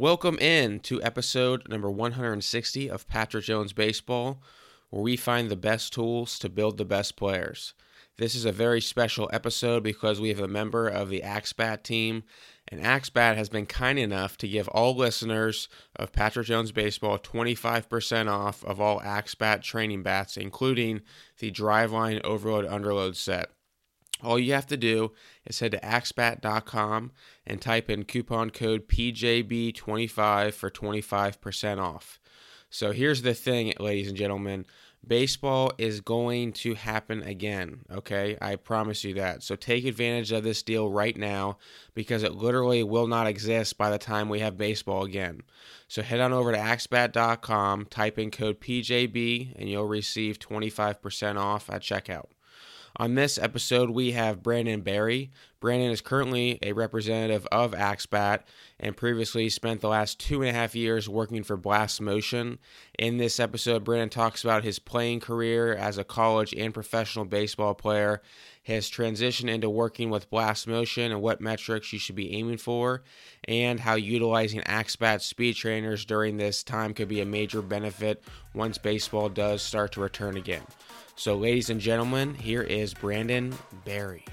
Welcome in to episode number 160 of Patrick Jones Baseball, where we find the best tools to build the best players. This is a very special episode because we have a member of the Axe Bat team, and Axe Bat has been kind enough to give all listeners of Patrick Jones Baseball 25% off of all Axe Bat training bats, including the Driveline Overload Underload set. All you have to do is head to axebat.com and type in coupon code PJB25 for 25% off. So here's the thing, ladies and gentlemen baseball is going to happen again, okay? I promise you that. So take advantage of this deal right now because it literally will not exist by the time we have baseball again. So head on over to axebat.com, type in code PJB, and you'll receive 25% off at checkout. On this episode, we have Brandon Berry. Brandon is currently a representative of Axe Bat and previously spent the last two and a half years working for Blast Motion. In this episode, Brandon talks about his playing career as a college and professional baseball player, his transition into working with Blast Motion and what metrics you should be aiming for, and how utilizing Axe Bat speed trainers during this time could be a major benefit once baseball does start to return again. So, ladies and gentlemen, here is Brandon Barry.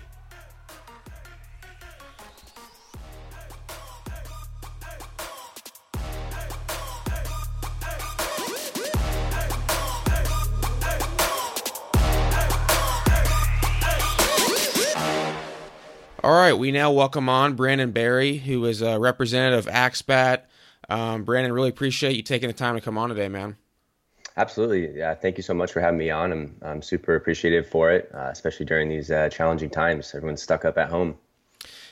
All right, we now welcome on Brandon Barry, who is a representative of Axe Bat. Um, Brandon, really appreciate you taking the time to come on today, man. Absolutely. Yeah. Thank you so much for having me on. I'm, I'm super appreciative for it, uh, especially during these uh, challenging times. Everyone's stuck up at home.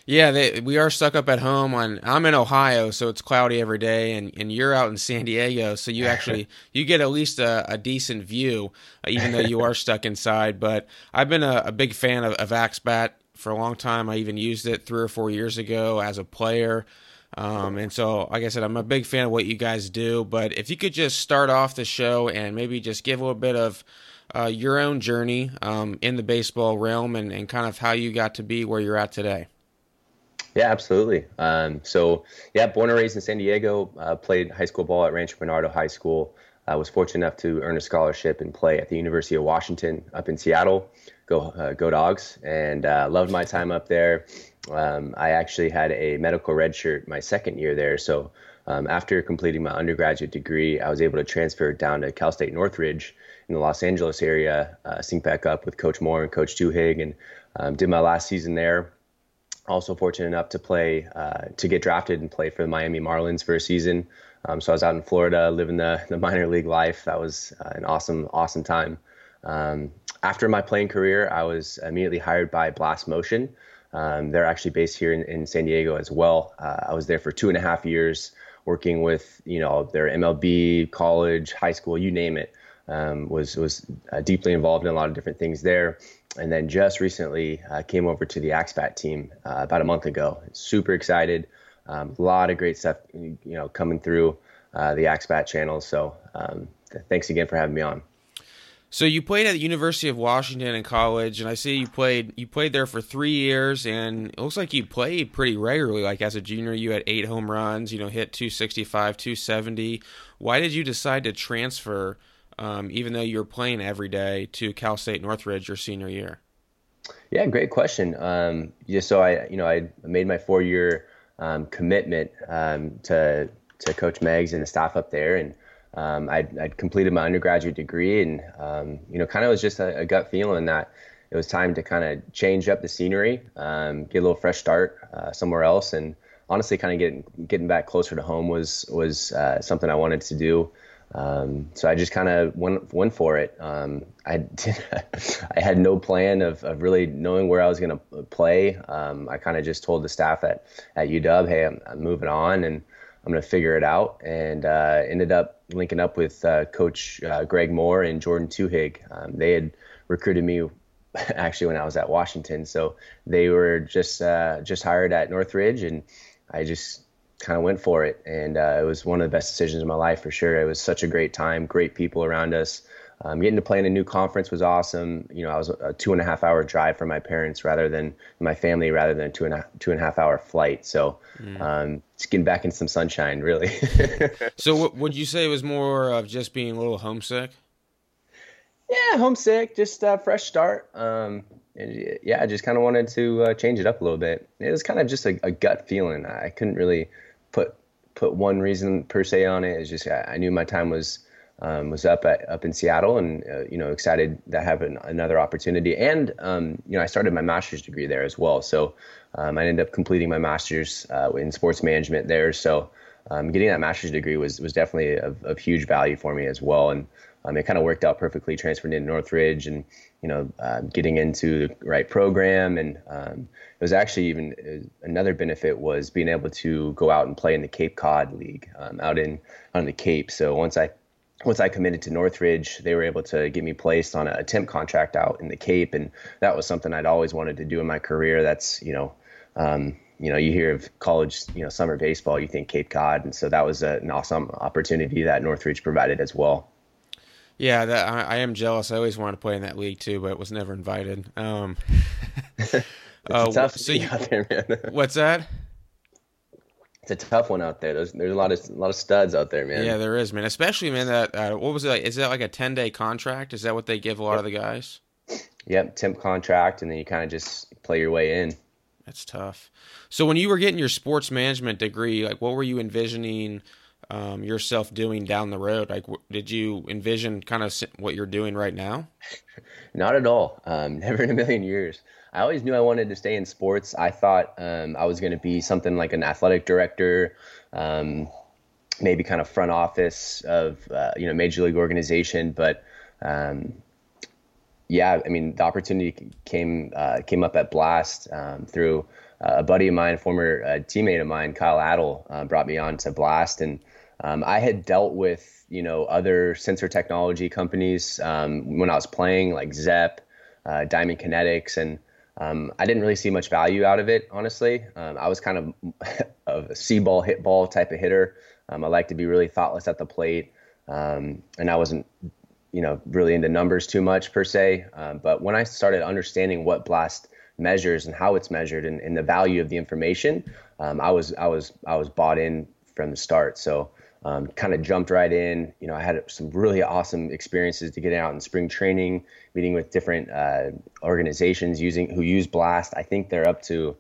Yeah, they, we are stuck up at home. On I'm in Ohio, so it's cloudy every day, and, and you're out in San Diego, so you actually you get at least a, a decent view, uh, even though you are stuck inside. But I've been a, a big fan of, of Axe Bat for a long time. I even used it three or four years ago as a player. Um, and so, like I said, I'm a big fan of what you guys do. But if you could just start off the show and maybe just give a little bit of uh, your own journey um, in the baseball realm and, and kind of how you got to be where you're at today. Yeah, absolutely. Um, so, yeah, born and raised in San Diego, uh, played high school ball at Rancho Bernardo High School. I was fortunate enough to earn a scholarship and play at the University of Washington up in Seattle. Go, uh, go dogs! And uh, loved my time up there. Um, I actually had a medical red shirt my second year there. So um, after completing my undergraduate degree, I was able to transfer down to Cal State Northridge in the Los Angeles area, uh, sync back up with Coach Moore and Coach Duhigg, and um, did my last season there. Also fortunate enough to play, uh, to get drafted and play for the Miami Marlins for a season. Um, so I was out in Florida living the, the minor league life. That was uh, an awesome, awesome time. Um, after my playing career, I was immediately hired by Blast Motion. Um, they're actually based here in, in San Diego as well. Uh, I was there for two and a half years working with, you know, their MLB, college, high school, you name it. Um, was was uh, deeply involved in a lot of different things there, and then just recently uh, came over to the Axe Bat team uh, about a month ago. Super excited, um, a lot of great stuff, you know, coming through uh, the Axe Bat channels. So um, th- thanks again for having me on. So you played at the University of Washington in college, and I see you played you played there for three years, and it looks like you played pretty regularly. Like as a junior, you had eight home runs, you know, hit 265, 270. Why did you decide to transfer, um, even though you were playing every day, to Cal State Northridge your senior year? Yeah, great question. Um, yeah, so I, you know, I made my four year um, commitment um, to to Coach Meggs and the staff up there, and um, I'd, I'd, completed my undergraduate degree and, um, you know, kind of was just a, a, gut feeling that it was time to kind of change up the scenery, um, get a little fresh start uh, somewhere else. And honestly, kind of getting, getting back closer to home was, was uh, something I wanted to do. Um, so I just kind of went, went for it. Um, I did, I had no plan of, of really knowing where I was going to play. Um, I kind of just told the staff at, at UW, Hey, I'm, I'm moving on and, I'm going to figure it out. And uh, ended up linking up with uh, Coach uh, Greg Moore and Jordan Tuhig. Um, they had recruited me actually when I was at Washington, so they were just uh, just hired at Northridge, and I just kind of went for it. And uh, it was one of the best decisions of my life for sure. It was such a great time, great people around us. um, getting to play in a new conference was awesome. You know, I was a two and a half hour drive from my parents rather than my family, rather than a two and a two and a half hour flight. So, mm. um, just getting back in some sunshine, really. so, what would you say was more of just being a little homesick? Yeah, homesick, just a fresh start. Um, and yeah, I just kind of wanted to uh, change it up a little bit. It was kind of just a, a, gut feeling. I couldn't really put put one reason per se on it. It's just I knew my time was um, was up at, up in Seattle, and uh, you know excited to have an, another opportunity. And um, you know I started my master's degree there as well, so um, I ended up completing my master's uh, in sports management there. So um, getting that master's degree was was definitely of, of huge value for me as well, and um, it kind of worked out perfectly. Transferred into Northridge, and you know uh, getting into the right program, and um, it was actually even uh, another benefit was being able to go out and play in the Cape Cod League out in on the Cape. So once I once I committed to Northridge, they were able to get me placed on a temp contract out in the Cape, and that was something I'd always wanted to do in my career. That's you know, um, you know, you hear of college, you know, summer baseball, you think Cape Cod, and so that was a, an awesome opportunity that Northridge provided as well. Yeah, that I, I, am jealous. I always wanted to play in that league too, but was never invited. Um, uh, tough so you, there, man. what's that? it's a tough one out there. There's there's a lot of a lot of studs out there, man. Yeah, there is, man. Especially man, that uh, what was it? Like? Is that like a ten day contract? Is that what they give a lot of the guys? Yep, temp contract, and then you kind of just play your way in. That's tough. So when you were getting your sports management degree, like what were you envisioning um, yourself doing down the road? Like, did you envision kind of what you're doing right now? Not at all. Um, never in a million years. I always knew I wanted to stay in sports. I thought um, I was going to be something like an athletic director, um, maybe kind of front office of uh, you know major league organization. But um, yeah, I mean the opportunity came uh, came up at Blast um, through uh, a buddy of mine, former uh, teammate of mine, Kyle Adel, uh, brought me on to Blast, and um, I had dealt with you know other sensor technology companies um, when I was playing, like Zepp, uh, Diamond Kinetics, and um, I didn't really see much value out of it, honestly. Um, I was kind of a see ball, hit ball type of hitter. Um, I like to be really thoughtless at the plate, um, and I wasn't, you know, really into numbers too much per se. But when I started understanding what blast measures and how it's measured and, and the value of the information, I was I was I was bought in from the start. So um, kind of jumped right in. You know, I had some really awesome experiences to get out in spring training, meeting with different uh, organizations using who use Blast. I think they're up to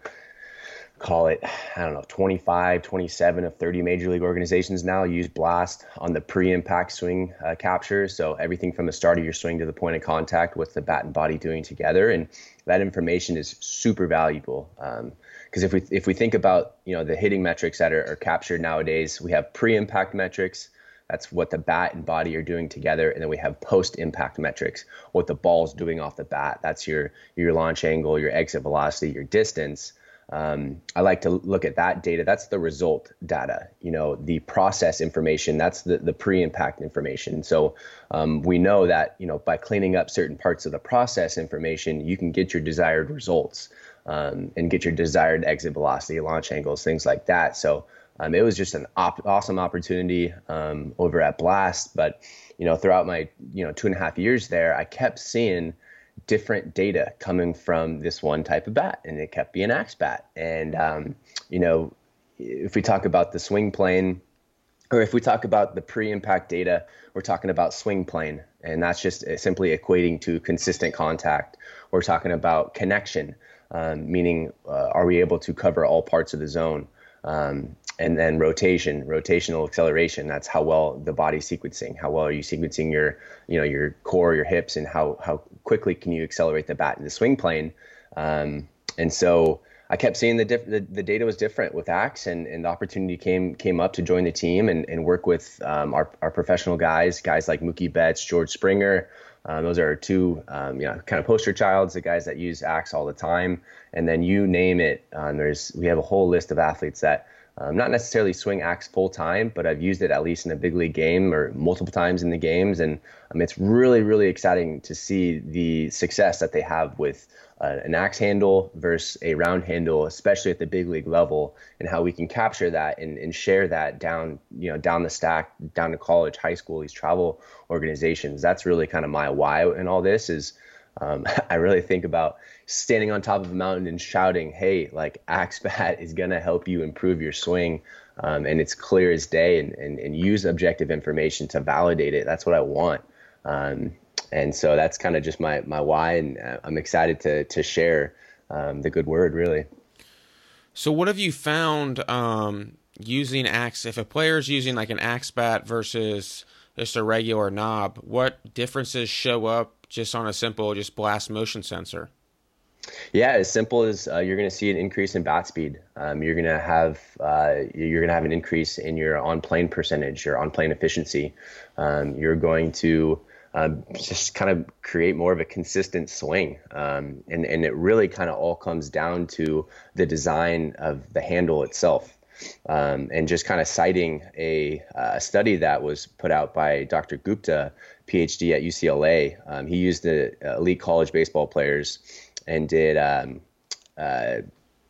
call it I don't know 25, 27 of 30 major league organizations now use Blast on the pre-impact swing uh, capture. So everything from the start of your swing to the point of contact, what's the bat and body doing together, and that information is super valuable. Um, because if we if we think about you know the hitting metrics that are, are captured nowadays, we have pre-impact metrics. That's what the bat and body are doing together, and then we have post-impact metrics, what the ball's doing off the bat. That's your your launch angle, your exit velocity, your distance. Um, I like to look at that data. That's the result data. You know, the process information. That's the the pre-impact information. So um, we know that you know by cleaning up certain parts of the process information, you can get your desired results um, and get your desired exit velocity, launch angles, things like that. So um, it was just an op- awesome opportunity um, over at Blast. But you know, throughout my you know two and a half years there, I kept seeing different data coming from this one type of bat, and it kept being axe bat. And um, you know, if we talk about the swing plane, or if we talk about the pre-impact data, we're talking about swing plane, and that's just simply equating to consistent contact. We're talking about connection um, meaning uh, are we able to cover all parts of the zone? Um, and then rotation, rotational acceleration. That's how well the body's sequencing. How well are you sequencing your, you know, your core, your hips, and how how quickly can you accelerate the bat in the swing plane? Um, and so I kept seeing the, diff- the, the data was different with Axe, and, and the opportunity came came up to join the team and, and work with um, our our professional guys, guys like Mookie Betts, George Springer, um, those are two, um, you know, kind of poster childs, the guys that use Axe all the time. And then you name it. Um, there's we have a whole list of athletes that um, not necessarily swing axe full time, but I've used it at least in a big league game or multiple times in the games, and um, it's really really exciting to see the success that they have with uh, an axe handle versus a round handle, especially at the big league level, and how we can capture that and, and share that down you know down the stack, down to college, high school, these travel organizations. That's really kind of my why in all this is. Um, I really think about standing on top of a mountain and shouting, "Hey, like Axe Bat is gonna help you improve your swing," um, and it's clear as day, and, and and use objective information to validate it. That's what I want, um, and so that's kind of just my my why, and uh, I'm excited to to share um, the good word, really. So, what have you found um, using axe? If a player is using like an axe bat versus just a regular knob, what differences show up just on a simple just blast motion sensor? Yeah, as simple as uh, you're going to see an increase in bat speed. Um, you're going to have uh, you're going to have an increase in your on plane percentage, your on plane efficiency. Um, you're going to um, just kind of create more of a consistent swing, um, and and it really kind of all comes down to the design of the handle itself. Um, and just kind of citing a, uh, study that was put out by Dr. Gupta, PhD at UCLA. Um, he used the elite college baseball players and did um, uh,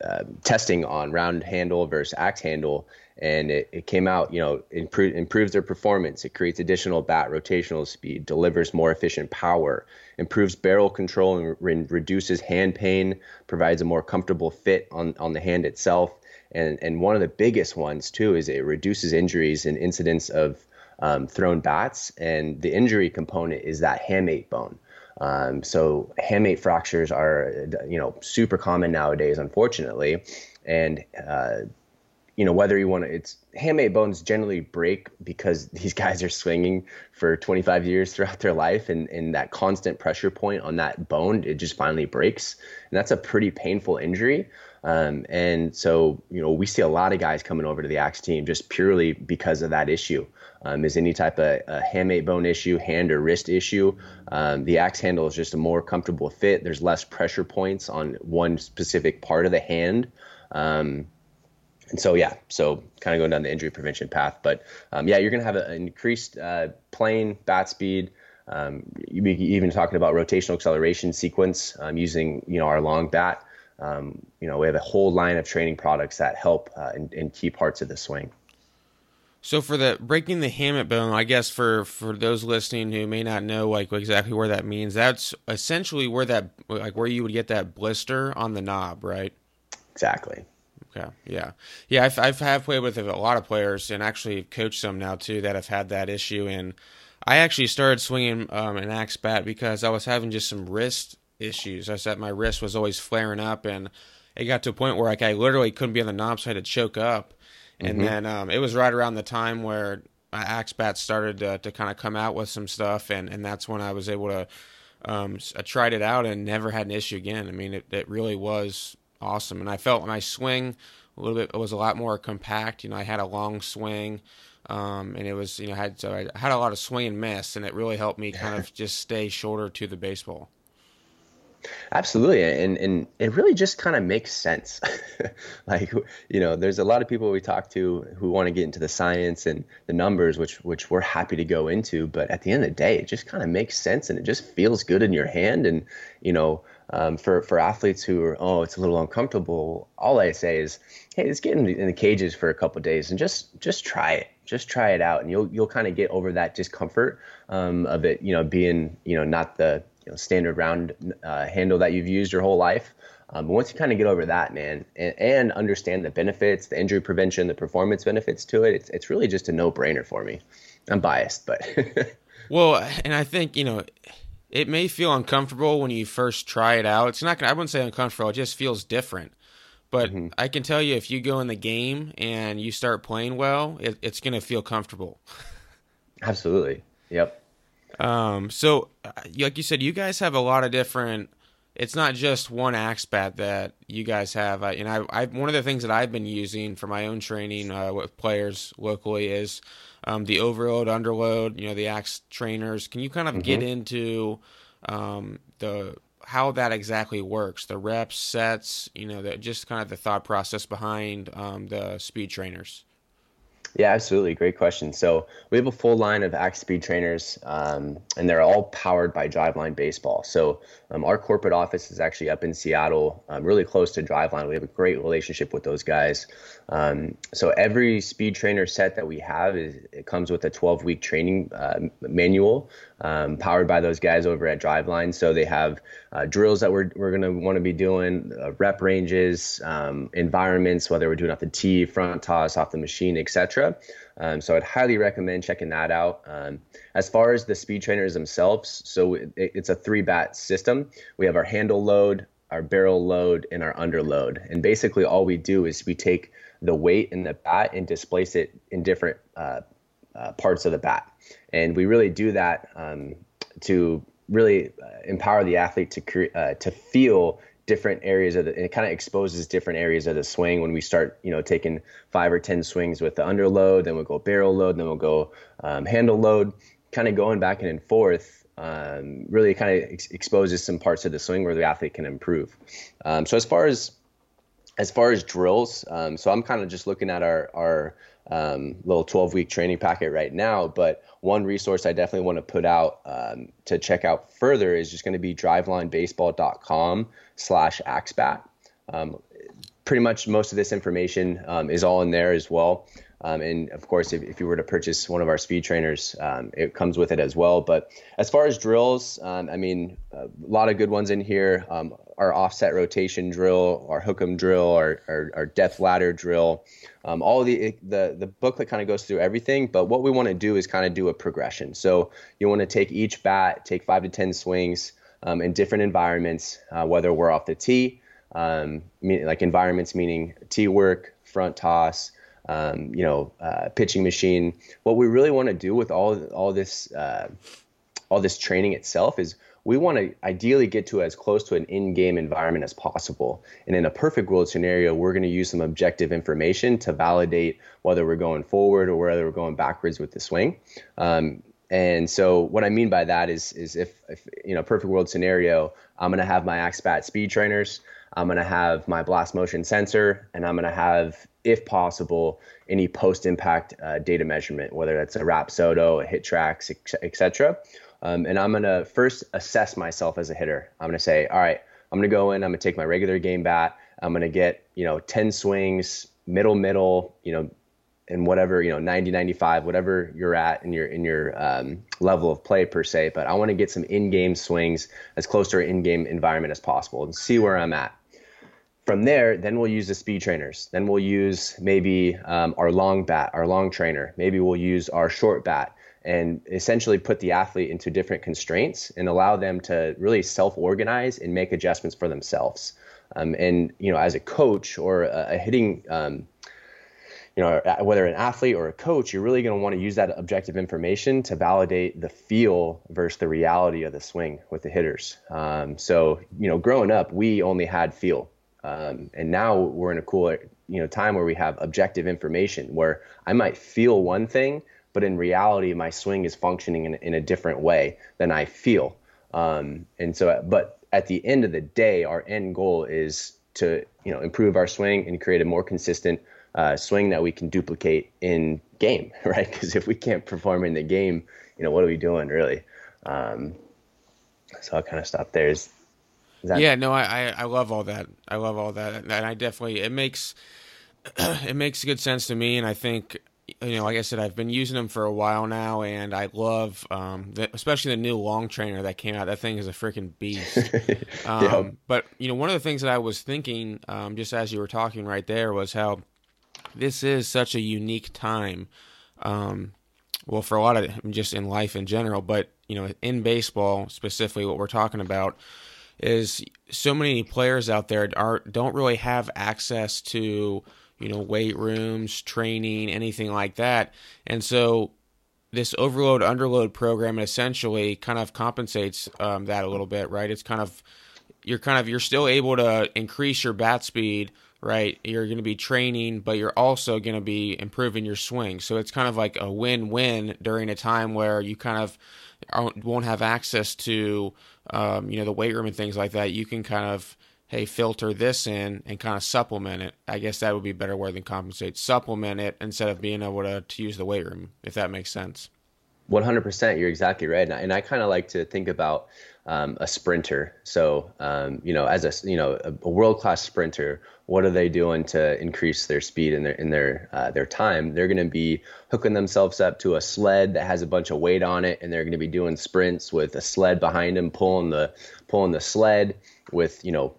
uh, testing on round handle versus axe handle, and it, it came out, you know, improve, improves their performance. It creates additional bat rotational speed, delivers more efficient power, improves barrel control, and re- reduces hand pain, provides a more comfortable fit on, on the hand itself. And, and one of the biggest ones, too, is it reduces injuries and incidents of um, thrown bats. And the injury component is that hamate bone. Um, so hamate fractures are, you know, super common nowadays, unfortunately, and uh, you know whether you want to, it's hamate bones generally break because these guys are swinging for 25 years throughout their life, and and that constant pressure point on that bone, it just finally breaks, and that's a pretty painful injury. Um, and so, you know, we see a lot of guys coming over to the Axe team just purely because of that issue. Um, is any type of a hamate bone issue, hand or wrist issue. Um, the axe handle is just a more comfortable fit. There's less pressure points on one specific part of the hand. Um, and so, yeah, so kind of going down the injury prevention path. But um, yeah, you're going to have an increased uh, plane, bat speed. Um, you even talking about rotational acceleration sequence um, using, you know, our long bat. you know, we have a whole line of training products that help uh, in, in key parts of the swing. So for the breaking the hamate bone, I guess for for those listening who may not know like exactly where that means, that's essentially where that like where you would get that blister on the knob, right? Exactly. Okay. Yeah. Yeah. I've I've have played with a lot of players and actually coached some now too that have had that issue. And I actually started swinging um, an axe bat because I was having just some wrist issues. I said my wrist was always flaring up, and it got to a point where like I literally couldn't be on the knob, so I had to choke up and mm-hmm. then um, it was right around the time where my Axe Bat started to, to kind of come out with some stuff, and, and that's when I was able to. Um, I tried it out and never had an issue again. I mean, it, it really was awesome, and I felt my swing a little bit it was a lot more compact. You know, I had a long swing, um, and it was you know had so I had a lot of swing and miss, and it really helped me kind of just stay shorter to the baseball. Absolutely, and and it really just kind of makes sense. like you know, there's a lot of people we talk to who want to get into the science and the numbers, which which we're happy to go into. But at the end of the day, it just kind of makes sense, and it just feels good in your hand. And you know, um, for for athletes who are oh, it's a little uncomfortable. All I say is, hey, let's get in the, in the cages for a couple days and just just try it. Just try it out, and you'll you'll kind of get over that discomfort um, of it. You know, being you know not the you know, standard round uh, handle that you've used your whole life. Um, but once you kind of get over that, man, and, and, understand the benefits, the injury prevention, the performance benefits to it, it's, it's really just a no brainer for me. I'm biased, but. well, and I think, you know, it may feel uncomfortable when you first try it out. It's not gonna, I wouldn't say uncomfortable, it just feels different. But mm-hmm. I can tell you, if you go in the game and you start playing well, it, it's going to feel comfortable. Absolutely. Yep. Um, so, uh, like you said, you guys have a lot of different. It's not just one axe bat that you guys have. I, and I, I, one of the things that I've been using for my own training uh, with players locally is um, the overload, underload. You know, the axe trainers. Can you kind of mm-hmm. get into um, the how that exactly works, the reps, sets, you know, the, just kind of the thought process behind um, the speed trainers. Yeah, absolutely. Great question. So we have a full line of Axe Speed trainers, um, and they're all powered by Driveline Baseball. So um, our corporate office is actually up in Seattle, um, really close to Driveline. We have a great relationship with those guys. Um, so every speed trainer set that we have is it comes with a 12 week training uh, manual um, powered by those guys over at Driveline. So they have uh, drills that we're, we're going to want to be doing, uh, rep ranges, um, environments, whether we're doing off the tee, front toss, off the machine, etc. Um, so I'd highly recommend checking that out. Um, as far as the speed trainers themselves, so it, it's a three bat system. We have our handle load, our barrel load, and our underload. And basically, all we do is we take the weight in the bat and displace it in different uh, uh, parts of the bat. And we really do that um, to really uh, empower the athlete to cre- uh, to feel different areas of the it kind of exposes different areas of the swing when we start you know taking five or ten swings with the underload then we'll go barrel load then we'll go um, handle load kind of going back and forth um, really kind of ex- exposes some parts of the swing where the athlete can improve. Um, so as far as as far as drills um, so i'm kind of just looking at our our um, little 12 week training packet right now. But one resource I definitely want to put out um, to check out further is just going to be drivelinebaseball.com slash axebat. Um, pretty much most of this information um, is all in there as well. Um, and of course, if, if, you were to purchase one of our speed trainers, um, it comes with it as well. But as far as drills, um, I mean, a lot of good ones in here. Um, our offset rotation drill, our hook'em drill, our, our, our depth ladder drill. Um, all the the the booklet kind of goes through everything. But what we want to do is kind of do a progression. So you want to take each bat, take five to ten swings um, in different environments, uh, whether we're off the tee, like environments meaning tee work, front toss um, you know, uh, pitching machine. What we really want to do with all all this uh, all this training itself is we want to ideally get to as close to an in-game environment as possible. And in a perfect world scenario, we're going to use some objective information to validate whether we're going forward or whether we're going backwards with the swing. Um, and so what I mean by that is is if, if you know perfect world scenario, I'm going to have my AxeBat speed trainers. I'm going to have my blast motion sensor, and I'm going to have if possible, any post impact uh, data measurement, whether that's a Rapsodo, a HitTrax, etc. Um, and I'm going to first assess myself as a hitter. I'm going to say, all right, I'm going to go in, I'm going to take my regular game bat, I'm going to get, you know, 10 swings, middle, middle, you know, and whatever, you know, 90, 95, whatever you're at in your, in your um, level of play per se. But I want to get some in game swings as close to an in game environment as possible and see where I'm at from there, then we'll use the speed trainers. Then we'll use maybe um, our long bat, our long trainer. Maybe we'll use our short bat and essentially put the athlete into different constraints and allow them to really self-organize and make adjustments for themselves. Um, and you know, as a coach or a, a hitting, um, you know, whether an athlete or a coach, you're really going to want to use that objective information to validate the feel versus the reality of the swing with the hitters. Um, so, you know, growing up, we only had feel um, and now we're in a cool you know time where we have objective information where I might feel one thing, but in reality my swing is functioning in, in a different way than I feel. Um, and so, but at the end of the day, our end goal is to you know improve our swing and create a more consistent uh, swing that we can duplicate in game, right? Because if we can't perform in the game, you know what are we doing really? Um, so I'll kind of stop there. Is that- yeah, no, I, I love all that. I love all that, and I definitely it makes it makes good sense to me, and I think you know, like I said, I've been using them for a while now, and I love, um, the, especially the new long trainer that came out. That thing is a freaking beast. um, yeah. But you know, one of the things that I was thinking, um, just as you were talking right there, was how this is such a unique time. Um, well, for a lot of just in life in general, but you know, in baseball specifically, what we're talking about is so many players out there are don't really have access to you know weight rooms, training, anything like that, and so this overload underload program essentially kind of compensates um, that a little bit, right? It's kind of you're kind of you're still able to increase your bat speed right? You're going to be training, but you're also going to be improving your swing. So it's kind of like a win-win during a time where you kind of won't have access to, um, you know, the weight room and things like that. You can kind of hey, filter this in and kind of supplement it. I guess that would be a better word than compensate. Supplement it instead of being able to, to use the weight room, if that makes sense. 100%. You're exactly right. And I, and I kind of like to think about um, a sprinter. So, um, you know, as a, you know, a, a world class sprinter, what are they doing to increase their speed and their, in their, uh, their time? They're going to be hooking themselves up to a sled that has a bunch of weight on it. And they're going to be doing sprints with a sled behind them, pulling the, pulling the sled with, you know,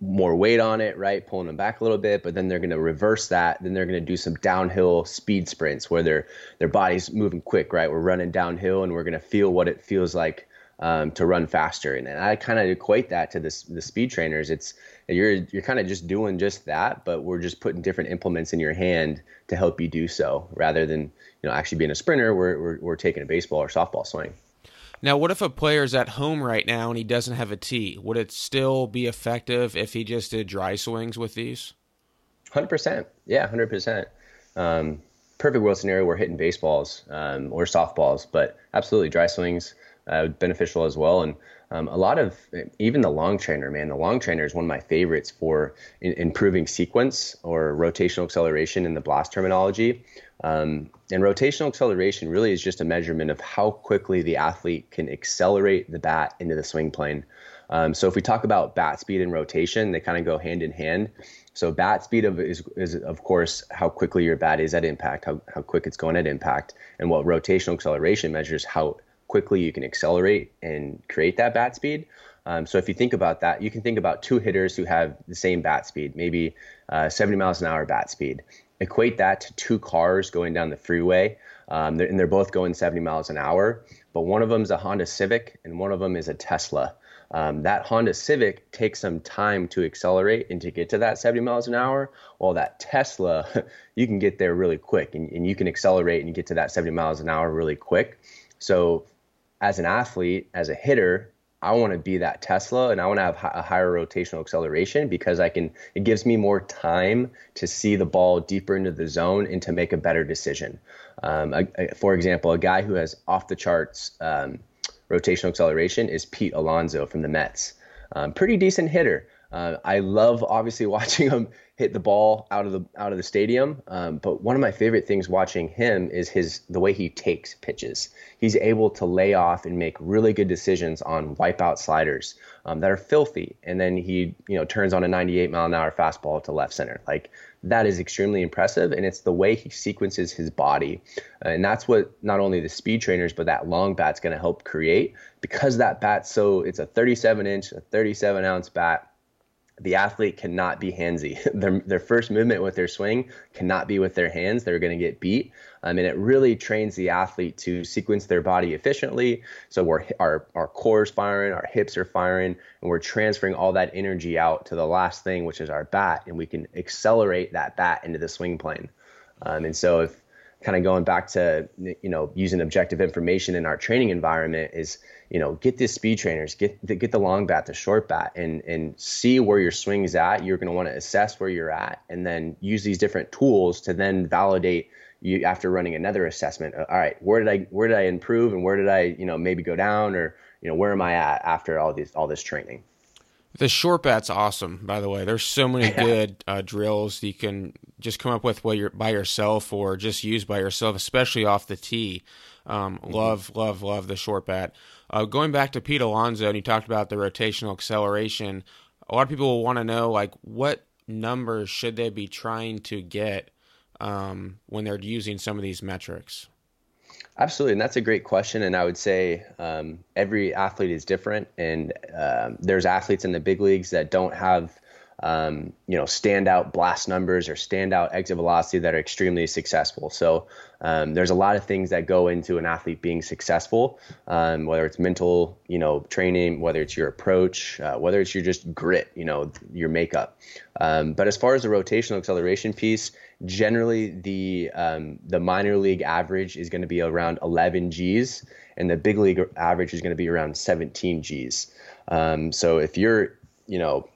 more weight on it, right? Pulling them back a little bit, but then they're going to reverse that. Then they're going to do some downhill speed sprints where their their body's moving quick, right? We're running downhill and we're going to feel what it feels like um, to run faster. And, and I kind of equate that to this the speed trainers. It's you're you're kind of just doing just that, but we're just putting different implements in your hand to help you do so, rather than you know actually being a sprinter. We're we're, we're taking a baseball or softball swing. Now, what if a player's at home right now and he doesn't have a tee? Would it still be effective if he just did dry swings with these? Hundred percent. Yeah, hundred um, percent. Perfect world scenario. We're hitting baseballs um, or softballs, but absolutely dry swings uh, beneficial as well. And um, a lot of even the long trainer, man, the long trainer is one of my favorites for in, improving sequence or rotational acceleration in the blast terminology. Um, and rotational acceleration really is just a measurement of how quickly the athlete can accelerate the bat into the swing plane. Um, so if we talk about bat speed and rotation, they kind of go hand in hand. So bat speed of, is, is of course how quickly your bat is at impact, how, how quick it's going at impact, and what rotational acceleration measures how quickly you can accelerate and create that bat speed. Um, so if you think about that, you can think about two hitters who have the same bat speed, maybe uh, 70 miles an hour bat speed. Equate that to two cars going down the freeway, um, they're, and they're both going 70 miles an hour. But one of them is a Honda Civic, and one of them is a Tesla. Um, that Honda Civic takes some time to accelerate and to get to that 70 miles an hour, while that Tesla, you can get there really quick and, and you can accelerate and get to that 70 miles an hour really quick. So as an athlete, as a hitter, I want to be that Tesla and I want to have a higher rotational acceleration because I can it gives me more time to see the ball deeper into the zone and to make a better decision. Um, for example, a guy who has off the charts um, rotational acceleration is Pete Alonso from the Mets. Um, pretty decent hitter. Uh, I love obviously watching him hit the ball out of the out of the stadium. Um, but one of my favorite things watching him is his the way he takes pitches. He's able to lay off and make really good decisions on wipeout sliders um, that are filthy, and then he you know turns on a 98 mile an hour fastball to left center. Like that is extremely impressive, and it's the way he sequences his body, and that's what not only the speed trainers but that long bat's going to help create because that bat so it's a 37 inch, a 37 ounce bat the athlete cannot be handsy. their, their first movement with their swing cannot be with their hands. They're going to get beat. Um, and it really trains the athlete to sequence their body efficiently. So we're, our, our core is firing, our hips are firing, and we're transferring all that energy out to the last thing, which is our bat. And we can accelerate that bat into the swing plane. Um, and so if kind of going back to you know using objective information in our training environment is you know get the speed trainers get the, get the long bat the short bat and and see where your swing is at you're going to want to assess where you're at and then use these different tools to then validate you after running another assessment all right where did i where did i improve and where did i you know maybe go down or you know where am i at after all these all this training the short bat's awesome, by the way. There's so many good uh, drills you can just come up with while you're by yourself or just use by yourself, especially off the tee. Um, mm-hmm. Love, love, love the short bat. Uh, going back to Pete Alonso, and you talked about the rotational acceleration. A lot of people will want to know, like, what numbers should they be trying to get um, when they're using some of these metrics? Absolutely, and that's a great question. And I would say um, every athlete is different, and um, there's athletes in the big leagues that don't have um, you know standout blast numbers or standout exit velocity that are extremely successful. So um, there's a lot of things that go into an athlete being successful, um, whether it's mental, you know, training, whether it's your approach, uh, whether it's your just grit, you know, your makeup. Um, but as far as the rotational acceleration piece, generally the um, the minor league average is going to be around 11 Gs, and the big league average is going to be around 17 Gs. Um, so if you're, you know,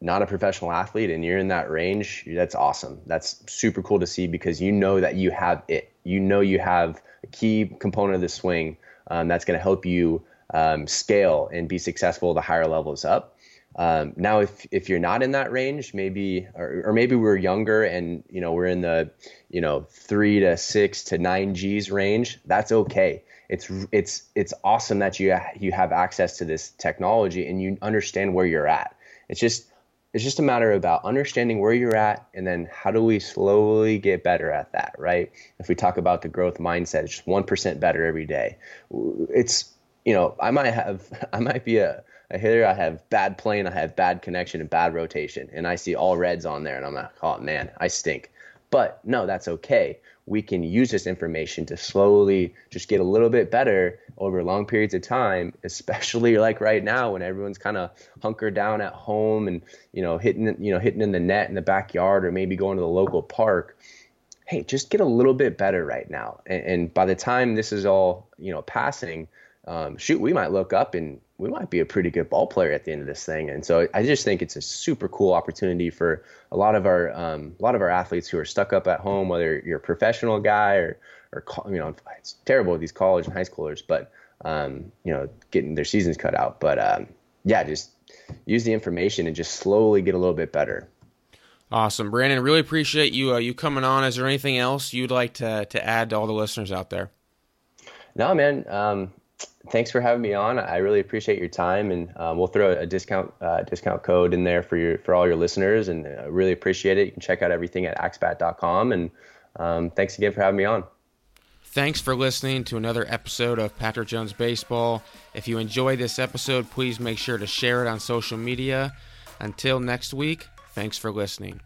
not a professional athlete and you're in that range, that's awesome. That's super cool to see because you know that you have it. You know you have a key component of the swing um, that's going to help you um, scale and be successful the higher levels up. Um, now, if if you're not in that range, maybe or, or maybe we're younger and you know we're in the you know three to six to nine G's range, that's okay. It's it's it's awesome that you you have access to this technology and you understand where you're at. It's just it's just a matter about understanding where you're at and then how do we slowly get better at that, right? If we talk about the growth mindset, it's just 1% better every day. It's, you know, I might have, I might be a, a hitter, I have bad plane, I have bad connection and bad rotation, and I see all reds on there and I'm like, oh man, I stink. But no, that's okay we can use this information to slowly just get a little bit better over long periods of time, especially like right now when everyone's kind of hunkered down at home and you know hitting you know hitting in the net in the backyard or maybe going to the local park. Hey, just get a little bit better right now, and, and by the time this is all you know passing, um, shoot, we might look up and we might be a pretty good ball player at the end of this thing. And so I just think it's a super cool opportunity for a lot of our um, a lot of our athletes who are stuck up at home, whether you're a professional guy or or you know it's terrible with these college and high schoolers, but um, you know getting their seasons cut out. But um, yeah, just use the information and just slowly get a little bit better. Awesome, Brandon. Really appreciate you uh, you coming on. Is there anything else you'd like to to add to all the listeners out there? No, man. Um, thanks for having me on. I really appreciate your time, and um, we'll throw a discount uh, discount code in there for your for all your listeners, and I really appreciate it. You can check out everything at axebat.com, and um, thanks again for having me on. Thanks for listening to another episode of Patrick Jones Baseball. If you enjoyed this episode, please make sure to share it on social media. Until next week, thanks for listening.